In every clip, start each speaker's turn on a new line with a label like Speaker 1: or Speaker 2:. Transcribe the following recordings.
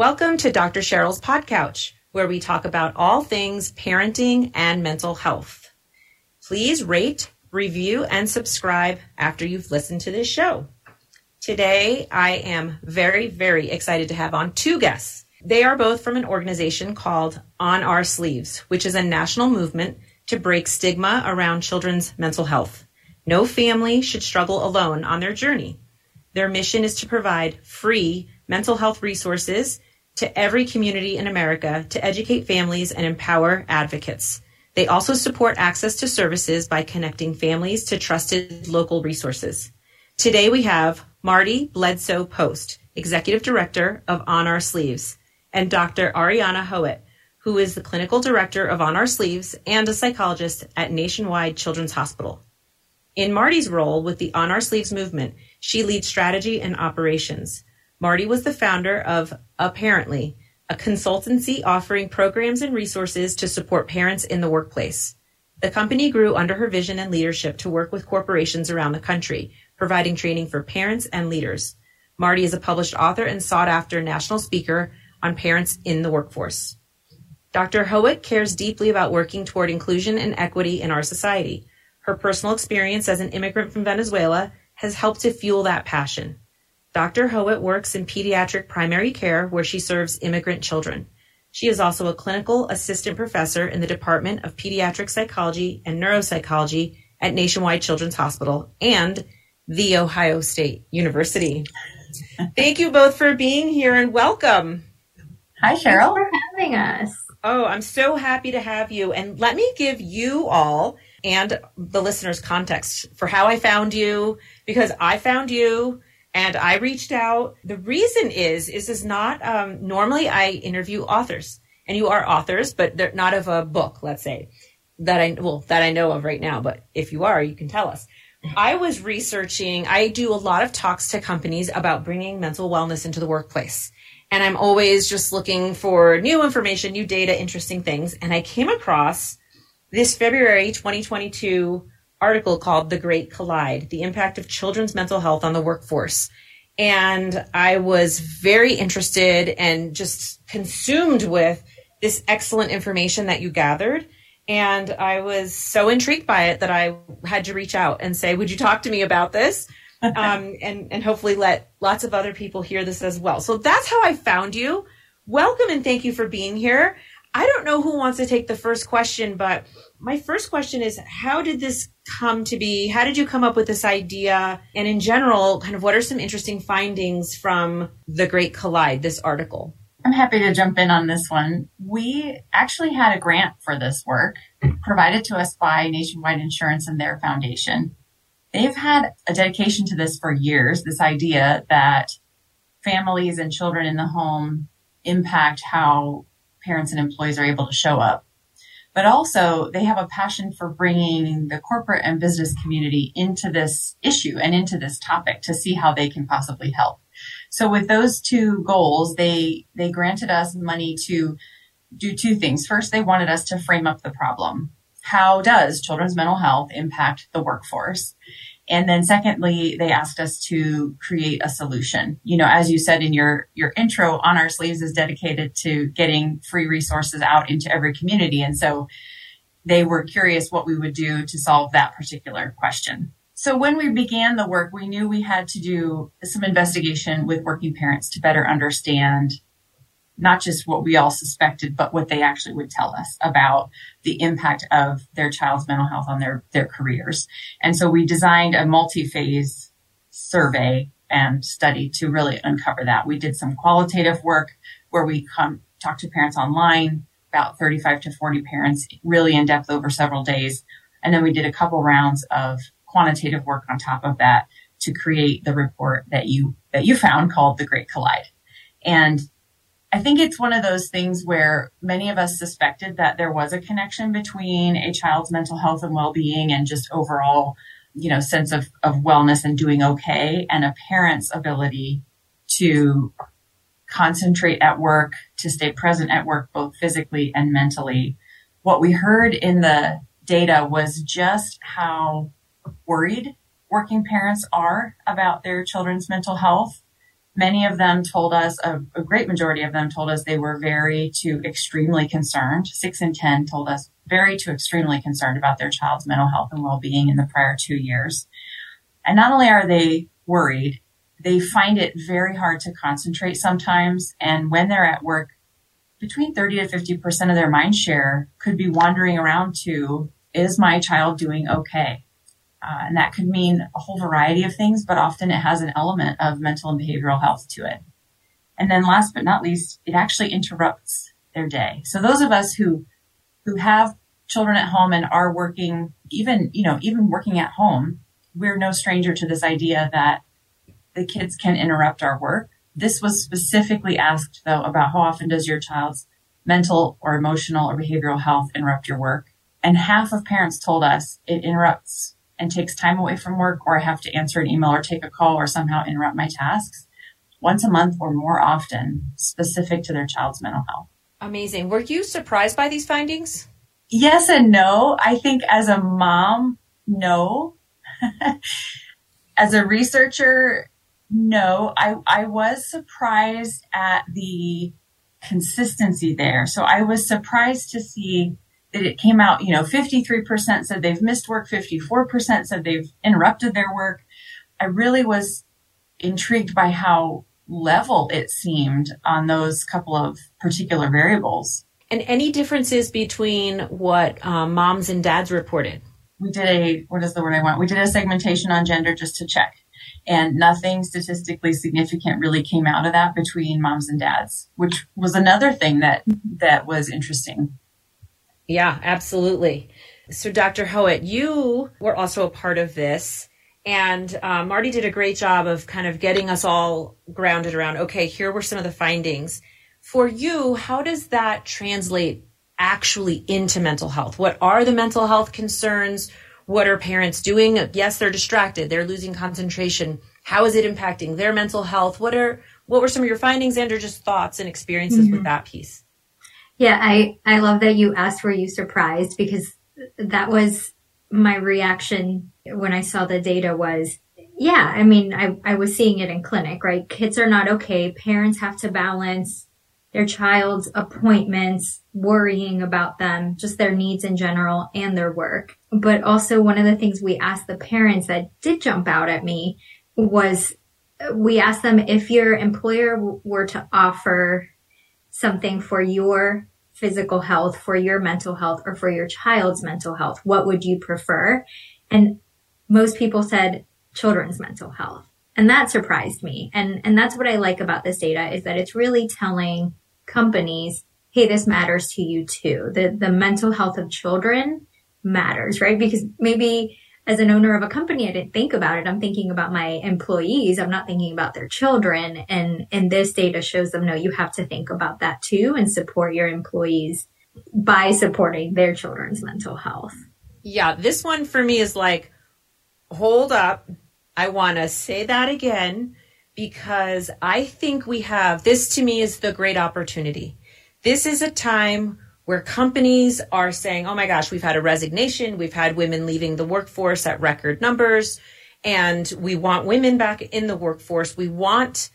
Speaker 1: Welcome to Dr. Cheryl's Podcouch, where we talk about all things parenting and mental health. Please rate, review, and subscribe after you've listened to this show. Today, I am very, very excited to have on two guests. They are both from an organization called On Our Sleeves, which is a national movement to break stigma around children's mental health. No family should struggle alone on their journey. Their mission is to provide free mental health resources to every community in America to educate families and empower advocates. They also support access to services by connecting families to trusted local resources. Today we have Marty Bledsoe Post, Executive Director of On Our Sleeves, and Dr. Ariana Hoet, who is the Clinical Director of On Our Sleeves and a psychologist at Nationwide Children's Hospital. In Marty's role with the On Our Sleeves movement, she leads strategy and operations. Marty was the founder of Parentally, a consultancy offering programs and resources to support parents in the workplace. The company grew under her vision and leadership to work with corporations around the country, providing training for parents and leaders. Marty is a published author and sought after national speaker on parents in the workforce. Dr. Hoet cares deeply about working toward inclusion and equity in our society. Her personal experience as an immigrant from Venezuela has helped to fuel that passion. Dr. Hoet works in pediatric primary care where she serves immigrant children. She is also a clinical assistant professor in the Department of Pediatric Psychology and Neuropsychology at Nationwide Children's Hospital and The Ohio State University. Thank you both for being here and welcome.
Speaker 2: Hi, Cheryl.
Speaker 3: Thanks for having us.
Speaker 1: Oh, I'm so happy to have you. And let me give you all and the listeners context for how I found you because I found you and I reached out. The reason is, is is not um, normally I interview authors, and you are authors, but they're not of a book, let's say that I well that I know of right now. But if you are, you can tell us. I was researching. I do a lot of talks to companies about bringing mental wellness into the workplace. And I'm always just looking for new information, new data, interesting things. And I came across this February 2022 article called The Great Collide The Impact of Children's Mental Health on the Workforce. And I was very interested and just consumed with this excellent information that you gathered. And I was so intrigued by it that I had to reach out and say, Would you talk to me about this? um, and, and hopefully let lots of other people hear this as well. So that's how I found you. Welcome and thank you for being here. I don't know who wants to take the first question, but my first question is how did this come to be? How did you come up with this idea? And in general, kind of what are some interesting findings from The Great Collide, this article?
Speaker 2: I'm happy to jump in on this one. We actually had a grant for this work provided to us by Nationwide Insurance and their foundation. They've had a dedication to this for years, this idea that families and children in the home impact how parents and employees are able to show up but also they have a passion for bringing the corporate and business community into this issue and into this topic to see how they can possibly help. So with those two goals, they, they granted us money to do two things. First, they wanted us to frame up the problem. How does children's mental health impact the workforce? And then secondly, they asked us to create a solution. You know, as you said in your, your intro, On Our Sleeves is dedicated to getting free resources out into every community. And so they were curious what we would do to solve that particular question. So when we began the work, we knew we had to do some investigation with working parents to better understand not just what we all suspected, but what they actually would tell us about the impact of their child's mental health on their, their careers. And so we designed a multi-phase survey and study to really uncover that. We did some qualitative work where we come talk to parents online, about 35 to 40 parents, really in depth over several days. And then we did a couple rounds of quantitative work on top of that to create the report that you, that you found called the Great Collide. And I think it's one of those things where many of us suspected that there was a connection between a child's mental health and well-being and just overall, you know, sense of, of wellness and doing okay and a parent's ability to concentrate at work, to stay present at work, both physically and mentally. What we heard in the data was just how worried working parents are about their children's mental health Many of them told us, a, a, great majority of them told us they were very to extremely concerned. Six in 10 told us very to extremely concerned about their child's mental health and well-being in the prior two years. And not only are they worried, they find it very hard to concentrate sometimes. And when they're at work, between 30 to 50% of their mind share could be wandering around to, is my child doing okay? Uh, and that could mean a whole variety of things, but often it has an element of mental and behavioral health to it. And then last but not least, it actually interrupts their day. So those of us who, who have children at home and are working, even, you know, even working at home, we're no stranger to this idea that the kids can interrupt our work. This was specifically asked though about how often does your child's mental or emotional or behavioral health interrupt your work? And half of parents told us it interrupts and takes time away from work or I have to answer an email or take a call or somehow interrupt my tasks once a month or more often specific to their child's mental health.
Speaker 1: Amazing. Were you surprised by these findings?
Speaker 2: Yes and no. I think as a mom, no. as a researcher, no. I, I was surprised at the consistency there. So I was surprised to see it came out, you know, 53% said they've missed work, 54% said they've interrupted their work. I really was intrigued by how level it seemed on those couple of particular variables.
Speaker 1: And any differences between what um, moms and dads reported?
Speaker 2: We did a, what is the word I want? We did a segmentation on gender just to check. And nothing statistically significant really came out of that between moms and dads, which was another thing that, that was interesting.
Speaker 1: Yeah, absolutely. So, Dr. Hoet, you were also a part of this. And uh, Marty did a great job of kind of getting us all grounded around okay, here were some of the findings. For you, how does that translate actually into mental health? What are the mental health concerns? What are parents doing? Yes, they're distracted, they're losing concentration. How is it impacting their mental health? What are what were some of your findings and or just thoughts and experiences mm-hmm. with that piece?
Speaker 3: Yeah, I, I love that you asked, were you surprised? Because that was my reaction when I saw the data was, yeah, I mean, I, I was seeing it in clinic, right? Kids are not okay. Parents have to balance their child's appointments, worrying about them, just their needs in general and their work. But also one of the things we asked the parents that did jump out at me was we asked them if your employer were to offer something for your physical health, for your mental health, or for your child's mental health? What would you prefer? And most people said children's mental health. And that surprised me. And, and that's what I like about this data is that it's really telling companies, hey, this matters to you too. The, the mental health of children matters, right? Because maybe as an owner of a company, I didn't think about it. I'm thinking about my employees. I'm not thinking about their children. And, and this data shows them, no, you have to think about that too and support your employees by supporting their children's mental health.
Speaker 1: Yeah. This one for me is like, hold up. I want to say that again because I think we have this to me is the great opportunity. This is a time where companies are saying, oh my gosh, we've had a resignation, we've had women leaving the workforce at record numbers, and we want women back in the workforce. We want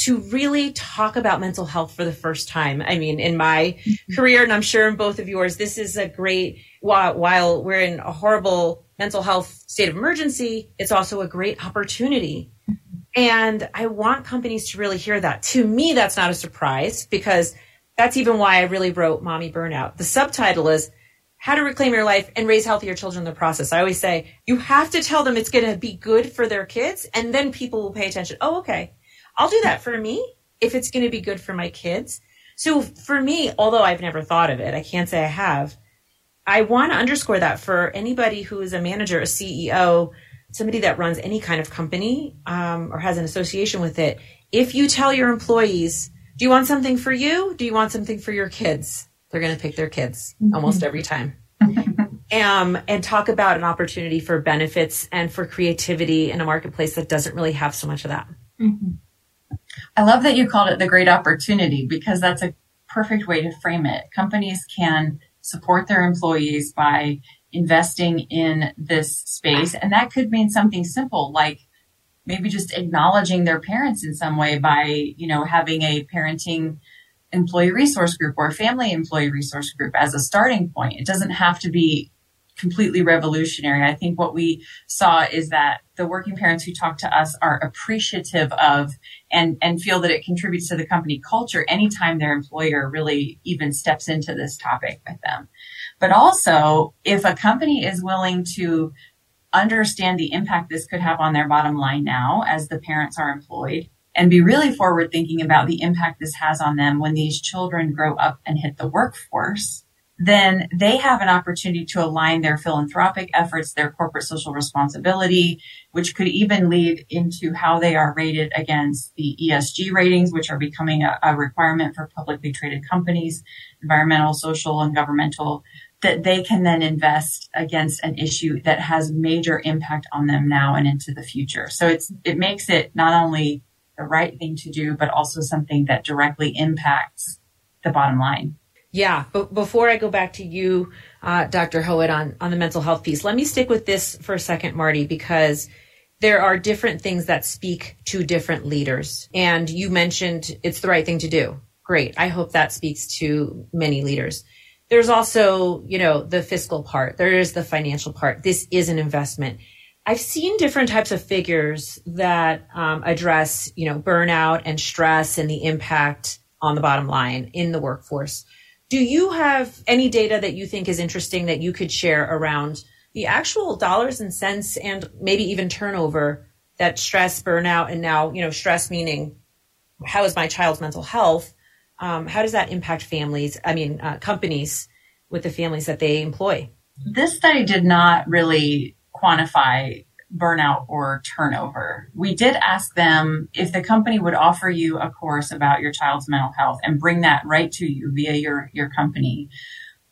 Speaker 1: to really talk about mental health for the first time. I mean, in my mm-hmm. career, and I'm sure in both of yours, this is a great, while, while we're in a horrible mental health state of emergency, it's also a great opportunity. Mm-hmm. And I want companies to really hear that. To me, that's not a surprise because that's even why I really wrote Mommy Burnout. The subtitle is How to Reclaim Your Life and Raise Healthier Children in the Process. I always say you have to tell them it's going to be good for their kids, and then people will pay attention. Oh, okay. I'll do that for me if it's going to be good for my kids. So for me, although I've never thought of it, I can't say I have. I want to underscore that for anybody who is a manager, a CEO, somebody that runs any kind of company um, or has an association with it. If you tell your employees, do you want something for you? Do you want something for your kids? They're going to pick their kids mm-hmm. almost every time. um, and talk about an opportunity for benefits and for creativity in a marketplace that doesn't really have so much of that. Mm-hmm.
Speaker 2: I love that you called it the great opportunity because that's a perfect way to frame it. Companies can support their employees by investing in this space. And that could mean something simple like maybe just acknowledging their parents in some way by, you know, having a parenting employee resource group or family employee resource group as a starting point. It doesn't have to be completely revolutionary. I think what we saw is that the working parents who talk to us are appreciative of and, and feel that it contributes to the company culture anytime their employer really even steps into this topic with them. But also, if a company is willing to understand the impact this could have on their bottom line now as the parents are employed and be really forward thinking about the impact this has on them when these children grow up and hit the workforce, then they have an opportunity to align their philanthropic efforts, their corporate social responsibility, which could even lead into how they are rated against the ESG ratings, which are becoming a, a requirement for publicly traded companies, environmental, social, and governmental that they can then invest against an issue that has major impact on them now and into the future. So it's, it makes it not only the right thing to do, but also something that directly impacts the bottom line.
Speaker 1: Yeah, but before I go back to you, uh, Dr. Hoet, on, on the mental health piece, let me stick with this for a second, Marty, because there are different things that speak to different leaders. And you mentioned it's the right thing to do. Great. I hope that speaks to many leaders there's also, you know, the fiscal part. There is the financial part. This is an investment. I've seen different types of figures that um, address, you know, burnout and stress and the impact on the bottom line in the workforce. Do you have any data that you think is interesting that you could share around the actual dollars and cents and maybe even turnover that stress, burnout, and now, you know, stress meaning how is my child's mental health um, how does that impact families? I mean, uh, companies with the families that they employ?
Speaker 2: This study did not really quantify burnout or turnover. We did ask them if the company would offer you a course about your child's mental health and bring that right to you via your, your company.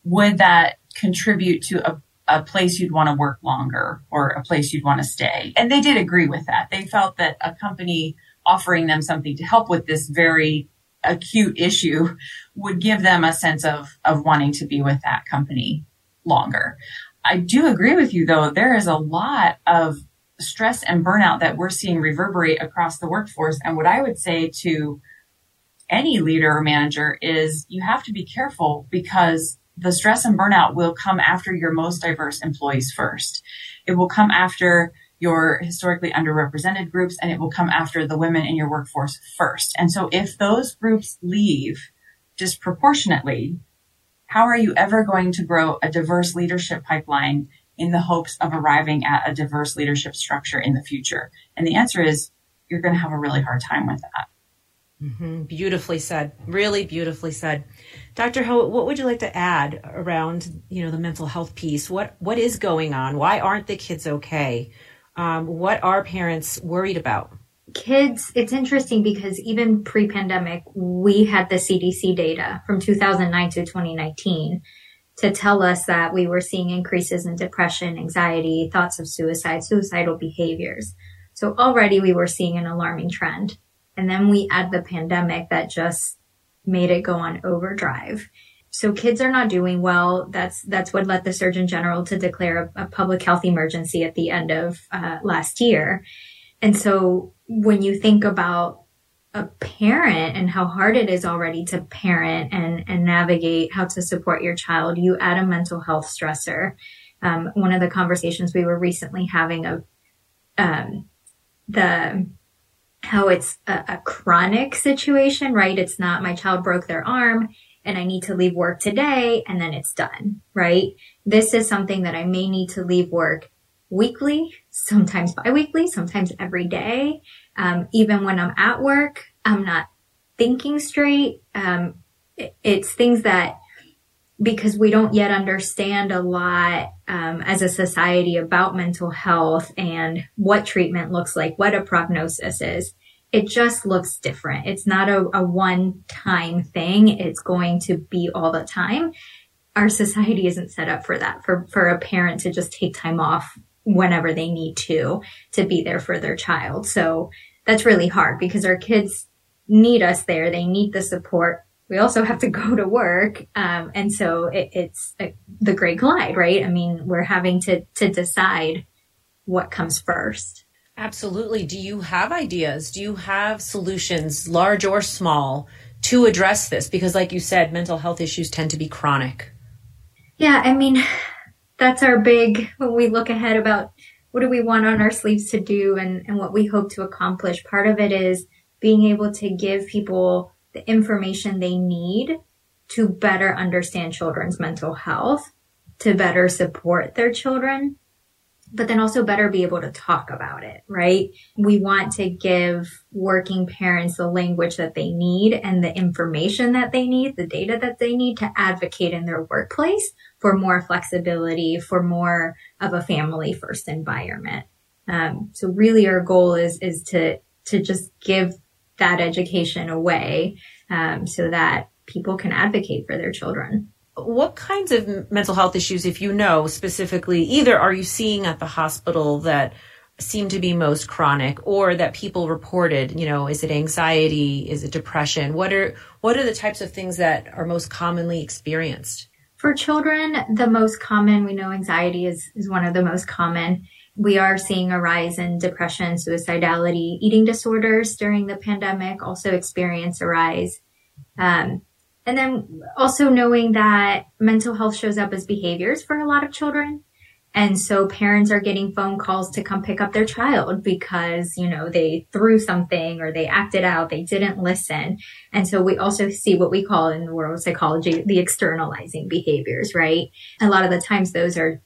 Speaker 2: Would that contribute to a, a place you'd want to work longer or a place you'd want to stay? And they did agree with that. They felt that a company offering them something to help with this very acute issue would give them a sense of, of wanting to be with that company longer. I do agree with you though. There is a lot of stress and burnout that we're seeing reverberate across the workforce. And what I would say to any leader or manager is you have to be careful because the stress and burnout will come after your most diverse employees first. It will come after your historically underrepresented groups and it will come after the women in your workforce first. And so if those groups leave disproportionately, how are you ever going to grow a diverse leadership pipeline in the hopes of arriving at a diverse leadership structure in the future? And the answer is you're going to have a really hard time with that.
Speaker 1: Mm-hmm. Beautifully said. Really beautifully said. Dr. Ho, what would you like to add around, you know, the mental health piece? What what is going on? Why aren't the kids okay? Um, what are parents worried about?
Speaker 3: Kids, it's interesting because even pre pandemic, we had the CDC data from 2009 to 2019 to tell us that we were seeing increases in depression, anxiety, thoughts of suicide, suicidal behaviors. So already we were seeing an alarming trend. And then we add the pandemic that just made it go on overdrive so kids are not doing well. That's that's what led the Surgeon General to declare a, a public health emergency at the end of uh, last year. And so when you think about a parent and how hard it is already to parent and and navigate how to support your child, you add a mental health stressor. Um, one of the conversations we were recently having of um, the how it's a, a chronic situation, right? It's not my child broke their arm and I need to leave work today and then it's done, right? This is something that I may need to leave work weekly, sometimes biweekly, sometimes every day. Um, even when I'm at work, I'm not thinking straight. Um, it, it's things that because we don't yet understand a lot um, as a society about mental health and what treatment looks like, what a prognosis is it just looks different. It's not a, a one time thing. It's going to be all the time. Our society isn't set up for that, for, for a parent to just take time off whenever they need to, to be there for their child. So that's really hard because our kids need us there. They need the support. We also have to go to work. Um, and so it, it's a, the great glide, right? I mean, we're having to, to decide what comes first.
Speaker 1: Absolutely. Do you have ideas? Do you have solutions, large or small, to address this? Because, like you said, mental health issues tend to be chronic.
Speaker 3: Yeah, I mean, that's our big, when we look ahead about what do we want on our sleeves to do and, and what we hope to accomplish. Part of it is being able to give people the information they need to better understand children's mental health, to better support their children, but then also better be able to talk about it, right? We want to give working parents the language that they need and the information that they need, the data that they need to advocate in their workplace for more flexibility, for more of a family first environment. Um, so really our goal is, is to, to just give that education away, um, so that people can advocate for their children
Speaker 1: what kinds of mental health issues, if you know specifically, either are you seeing at the hospital that seem to be most chronic or that people reported, you know, is it anxiety? Is it depression? What are, what are the types of things that are most commonly experienced?
Speaker 3: For children, the most common, we know anxiety is, is one of the most common. We are seeing a rise in depression, suicidality, eating disorders during the pandemic also experience a rise. Um, and then also knowing that mental health shows up as behaviors for a lot of children. And so parents are getting phone calls to come pick up their child because, you know, they threw something or they acted out, they didn't listen. And so we also see what we call in the world of psychology, the externalizing behaviors, right? A lot of the times those are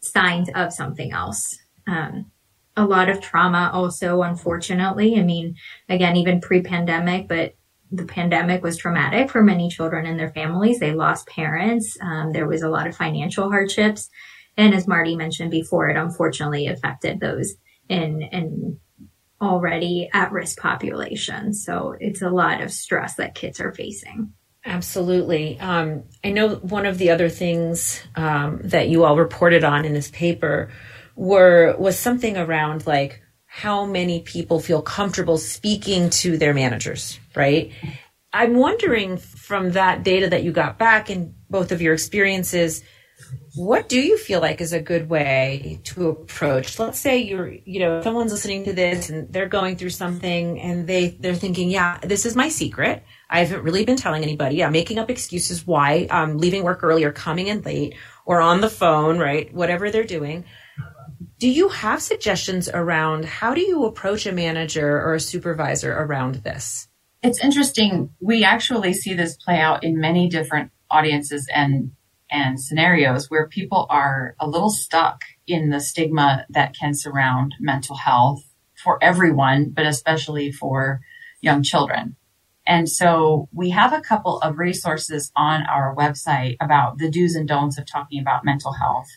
Speaker 3: signs of something else. Um, a lot of trauma also, unfortunately. I mean, again, even pre-pandemic, but the pandemic was traumatic for many children and their families. They lost parents. Um, there was a lot of financial hardships. And as Marty mentioned before, it unfortunately affected those in, in already at risk populations. So it's a lot of stress that kids are facing.
Speaker 1: Absolutely. Um, I know one of the other things um, that you all reported on in this paper were was something around like how many people feel comfortable speaking to their managers, right? I'm wondering from that data that you got back in both of your experiences, what do you feel like is a good way to approach? Let's say you're, you know, someone's listening to this and they're going through something and they, they're thinking, yeah, this is my secret. I haven't really been telling anybody. I'm making up excuses why I'm leaving work early or coming in late or on the phone, right? Whatever they're doing. Do you have suggestions around how do you approach a manager or a supervisor around this?
Speaker 2: It's interesting. We actually see this play out in many different audiences and and scenarios where people are a little stuck in the stigma that can surround mental health for everyone, but especially for young children. And so we have a couple of resources on our website about the do's and don'ts of talking about mental health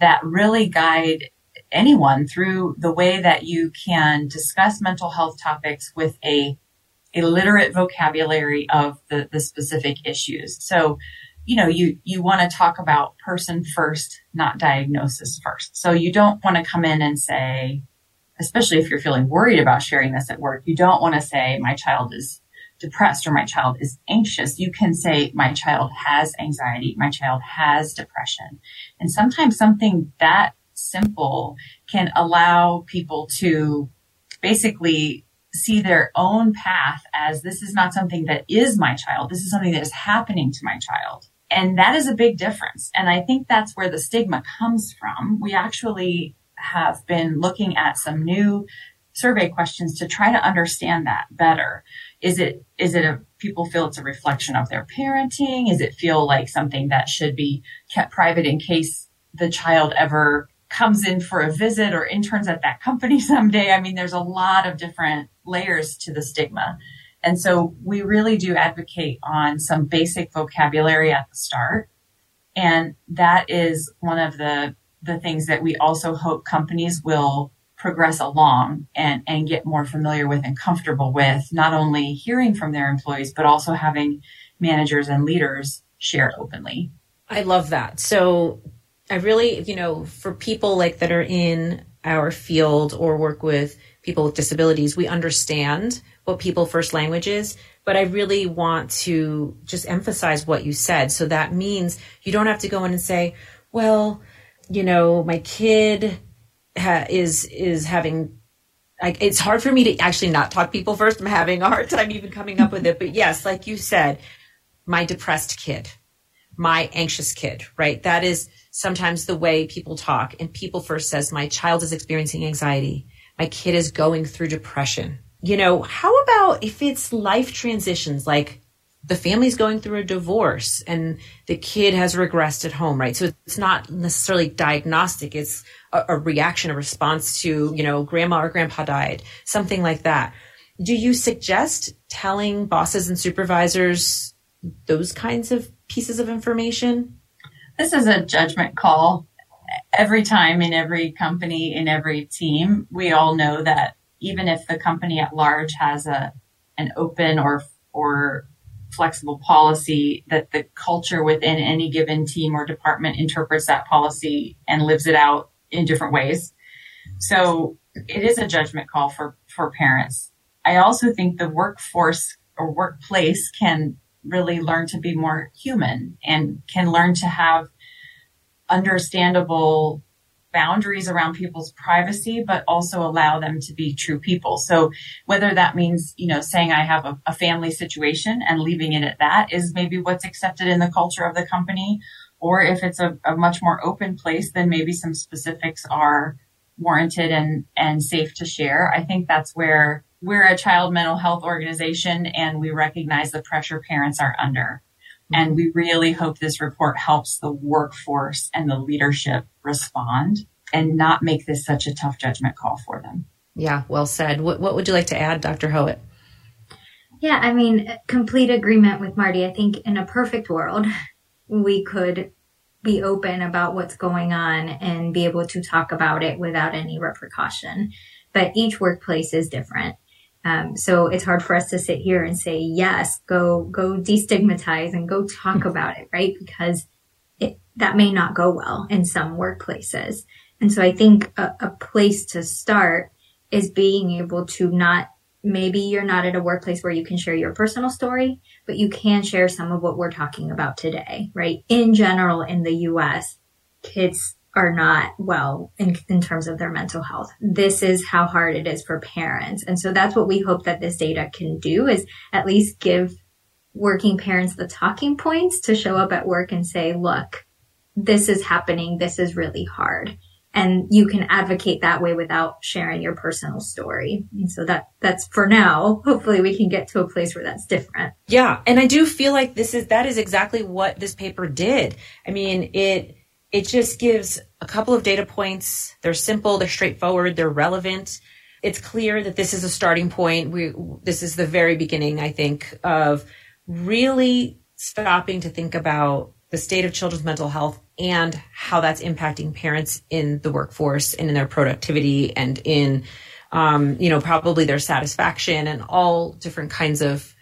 Speaker 2: that really guide anyone through the way that you can discuss mental health topics with a a literate vocabulary of the, the specific issues. So, you know, you, you want to talk about person first, not diagnosis first. So you don't want to come in and say, especially if you're feeling worried about sharing this at work, you don't want to say my child is depressed or my child is anxious. You can say my child has anxiety. My child has depression. And sometimes something that simple can allow people to basically see their own path as this is not something that is my child. This is something that is happening to my child. And that is a big difference. And I think that's where the stigma comes from. We actually have been looking at some new survey questions to try to understand that better. Is it, is it a, people feel it's a reflection of their parenting? Is it feel like something that should be kept private in case the child ever comes in for a visit or interns at that company someday. I mean, there's a lot of different layers to the stigma. And so we really do advocate on some basic vocabulary at the start. And that is one of the, the things that we also hope companies will progress along and, and get more familiar with and comfortable with, not only hearing from their employees, but also having managers and leaders share openly.
Speaker 1: I love that. So I really, you know, for people like that are in our field or work with people with disabilities, we understand what people first language is, but I really want to just emphasize what you said. So that means you don't have to go in and say, well, you know, my kid ha- is, is having I, it's hard for me to actually not talk people first. I'm having a hard time even coming up with it. But yes, like you said, my depressed kid, my anxious kid, right? That is sometimes the way people talk. And people first says, my child is experiencing anxiety. My kid is going through depression. You know, how about if it's life transitions like the family's going through a divorce and the kid has regressed at home, right? So it's not necessarily diagnostic. It's a, a, reaction, a response to, you know, grandma or grandpa died, something like that. Do you suggest telling bosses and supervisors those kinds of pieces of information?
Speaker 2: This is a judgment call. Every time in every company, in every team, we all know that even if the company at large has a an open or or flexible policy that the culture within any given team or department interprets that policy and lives it out in different ways. So it is a judgment call for, for parents. I also think the workforce or workplace can really learn to be more human and can learn to have understandable boundaries around people's privacy, but also allow them to be true people. So whether that means, you know, saying I have a, a, family situation and leaving it at that is maybe what's accepted in the culture of the company. Or if it's a, a much more open place, then maybe some specifics are warranted and, and safe to share. I think that's where we're a child mental health organization and we recognize the pressure parents are under. And we really hope this report helps the workforce and the leadership respond and not make this such a tough judgment call for them.
Speaker 1: Yeah, well said. What, what would you like to add, Dr. Hoet?
Speaker 3: Yeah, I mean, complete agreement with Marty. I think in a perfect world, we could be open about what's going on and be able to talk about it without any repercussion. But each workplace is different. Um, so it's hard for us to sit here and say, yes, go, go destigmatize and go talk about it, right? Because it, that may not go well in some workplaces. And so I think a, a place to start is being able to not, maybe you're not at a workplace where you can share your personal story, but you can share some of what we're talking about today, right? In general, in the US, kids are not well in, in terms of their mental health. This is how hard it is for parents. And so that's what we hope that this data can do is at least give working parents the talking points to show up at work and say, look, this is happening. This is really hard. And you can advocate that way without sharing your personal story. And so that, that's for now. Hopefully we can get to a place where that's different.
Speaker 1: Yeah. And I do feel like this is, that is exactly what this paper did. I mean, it, it just gives a couple of data points. They're simple, they're straightforward, they're relevant. It's clear that this is a starting point. We, this is the very beginning, I think, of really stopping to think about the state of children's mental health and how that's impacting parents in the workforce and in their productivity and in, um, you know, probably their satisfaction and all different kinds of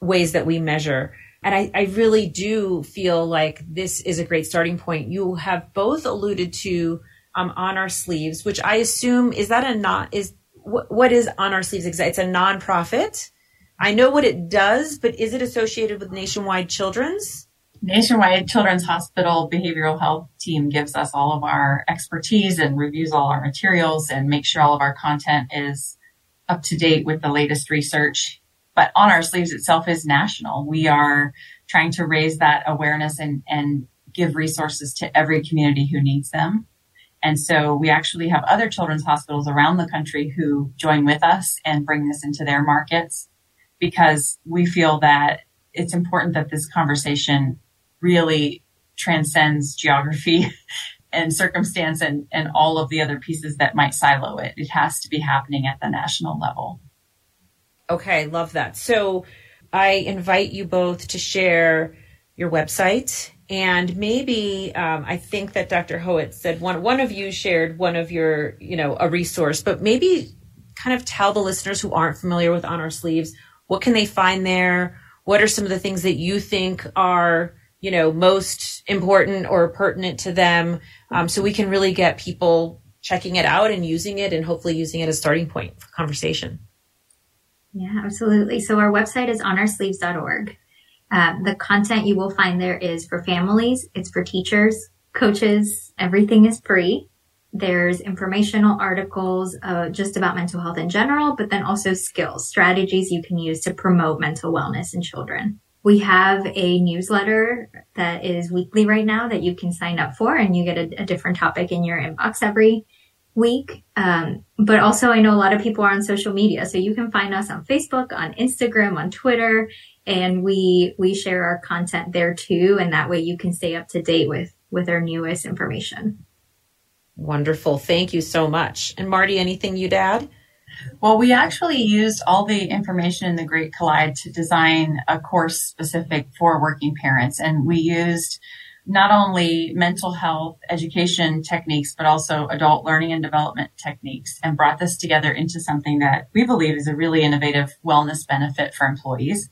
Speaker 1: ways that we measure. And I, I really do feel like this is a great starting point. You have both alluded to um, on our sleeves, which I assume is that a not is what, what is on our sleeves? It's a nonprofit. I know what it does, but is it associated with Nationwide Children's?
Speaker 2: Nationwide Children's Hospital behavioral health team gives us all of our expertise and reviews all our materials and makes sure all of our content is up to date with the latest research but on our sleeves itself is national. We are trying to raise that awareness and, and give resources to every community who needs them. And so we actually have other children's hospitals around the country who join with us and bring this into their markets because we feel that it's important that this conversation really transcends geography and circumstance and, and all of the other pieces that might silo it. It has to be happening at the national level.
Speaker 1: Okay, love that. So I invite you both to share your website and maybe um, I think that Dr. Hoet said one one of you shared one of your you know a resource, but maybe kind of tell the listeners who aren't familiar with On Our Sleeves what can they find there. What are some of the things that you think are you know most important or pertinent to them, um, so we can really get people checking it out and using it, and hopefully using it as a starting point for conversation.
Speaker 3: Yeah, absolutely. So our website is onoursleeves.org. Um, the content you will find there is for families. It's for teachers, coaches. Everything is free. There's informational articles uh, just about mental health in general, but then also skills, strategies you can use to promote mental wellness in children. We have a newsletter that is weekly right now that you can sign up for, and you get a, a different topic in your inbox every week. Um, but also, I know a lot of people are on social media, so you can find us on Facebook, on Instagram, on Twitter, and we we share our content there too. And that way, you can stay up to date with with our newest information.
Speaker 1: Wonderful. Thank you so much. And Marty, anything you'd add?
Speaker 2: Well, we actually used all the information in the Great Collide to design a course specific for working parents. And we used not only mental health education techniques, but also adult learning and development techniques and brought this together into something that we believe is a really innovative wellness benefit for employees.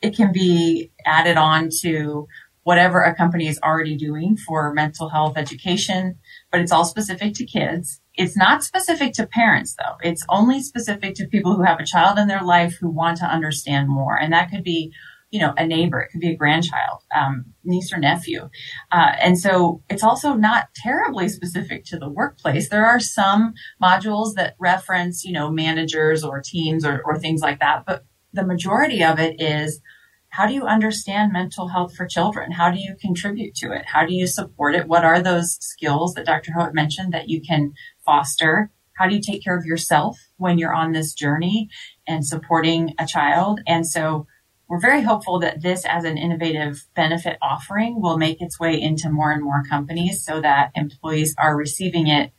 Speaker 2: It can be added on to whatever a company is already doing for mental health education, but it's all specific to kids. It's not specific to parents though. It's only specific to people who have a child in their life who want to understand more. And that could be, you know, a neighbor. It could be a grandchild, um, niece or nephew. Uh, and so it's also not terribly specific to the workplace. There are some modules that reference, you know, managers or teams or, or things like that. But the majority of it is how do you understand mental health for children? How do you contribute to it? How do you support it? What are those skills that Dr. Hoet mentioned that you can foster? How do you take care of yourself when you're on this journey and supporting a child? And so we're very hopeful that this as an innovative benefit offering will make its way into more and more companies so that employees are receiving it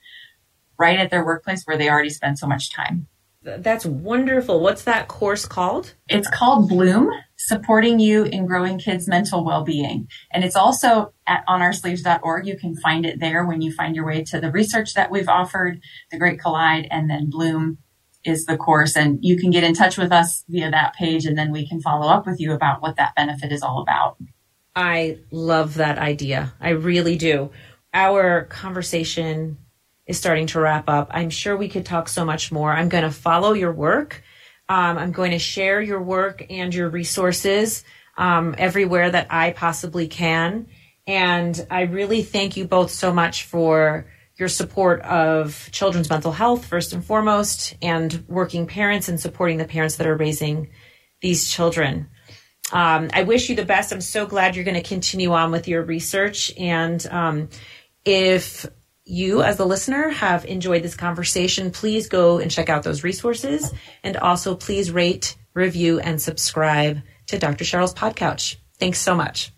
Speaker 2: right at their workplace where they already spend so much time.
Speaker 1: That's wonderful. What's that course called?
Speaker 2: It's called Bloom, supporting you in growing kids' mental well-being. And it's also at onoursleeves.org. You can find it there when you find your way to the research that we've offered, the Great Collide, and then Bloom is the course. And you can get in touch with us via that page, and then we can follow up with you about what that benefit is all about.
Speaker 1: I love that idea. I really do. Our conversation is starting to wrap up. I'm sure we could talk so much more. I'm going to follow your work. Um, I'm going to share your work and your resources um, everywhere that I possibly can. And I really thank you both so much for your support of children's mental health, first and foremost, and working parents and supporting the parents that are raising these children. Um, I wish you the best. I'm so glad you're going to continue on with your research. And um, if you as the listener have enjoyed this conversation, please go and check out those resources. And also please rate, review, and subscribe to Dr. Cheryl's Podcouch. Thanks so much.